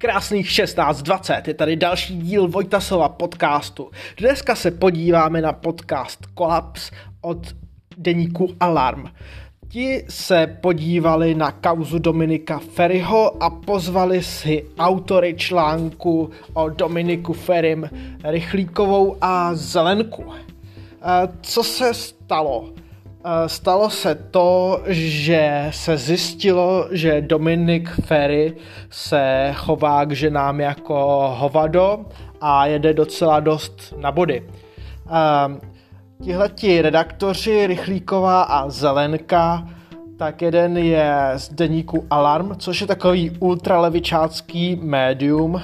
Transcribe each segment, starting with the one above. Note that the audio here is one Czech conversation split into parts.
Krásných 16.20 je tady další díl Vojtasova podcastu. Dneska se podíváme na podcast Kolaps od deníku Alarm. Ti se podívali na kauzu Dominika Ferryho a pozvali si autory článku o Dominiku Ferrym, Rychlíkovou a Zelenku. Co se stalo? Stalo se to, že se zjistilo, že Dominik Ferry se chová k ženám jako hovado a jede docela dost na body. Tihleti redaktoři Rychlíková a Zelenka, tak jeden je z deníku Alarm, což je takový ultralevičácký médium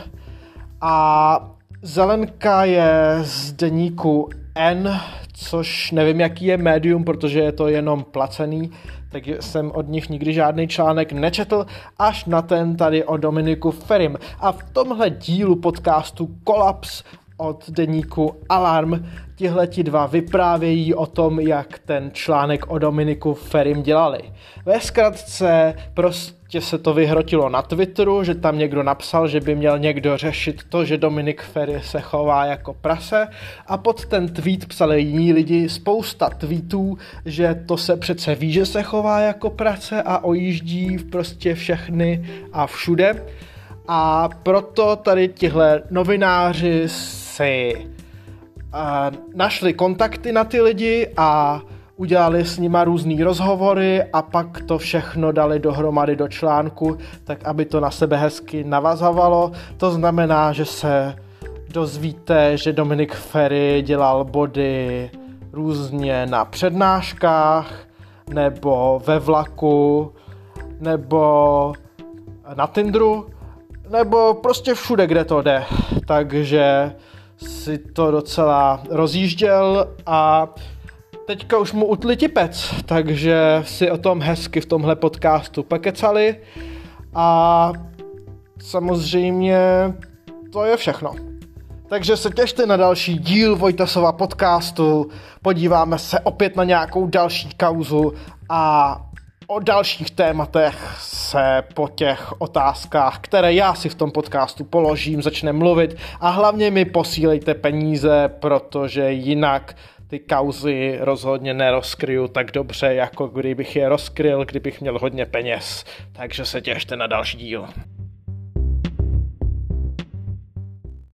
a Zelenka je z deníku N, což nevím, jaký je médium, protože je to jenom placený, tak jsem od nich nikdy žádný článek nečetl, až na ten tady o Dominiku Ferim. A v tomhle dílu podcastu Kolaps od deníku Alarm tihleti dva vyprávějí o tom, jak ten článek o Dominiku Ferim dělali. Ve zkratce prostě se to vyhrotilo na Twitteru, že tam někdo napsal, že by měl někdo řešit to, že Dominik Ferry se chová jako prase a pod ten tweet psali jiní lidi spousta tweetů, že to se přece ví, že se chová jako prase a ojíždí prostě všechny a všude. A proto tady tihle novináři si uh, našli kontakty na ty lidi a udělali s nima různý rozhovory a pak to všechno dali dohromady do článku, tak aby to na sebe hezky navazovalo. To znamená, že se dozvíte, že Dominik Ferry dělal body různě na přednáškách, nebo ve vlaku, nebo na Tinderu, nebo prostě všude, kde to jde. Takže si to docela rozjížděl a teďka už mu utli tipec, takže si o tom hezky v tomhle podcastu pekecali. A samozřejmě to je všechno. Takže se těšte na další díl Vojtasova podcastu, podíváme se opět na nějakou další kauzu a o dalších tématech se po těch otázkách, které já si v tom podcastu položím, začne mluvit. A hlavně mi posílejte peníze, protože jinak ty kauzy rozhodně nerozkryju tak dobře, jako kdybych je rozkryl, kdybych měl hodně peněz. Takže se těšte na další díl.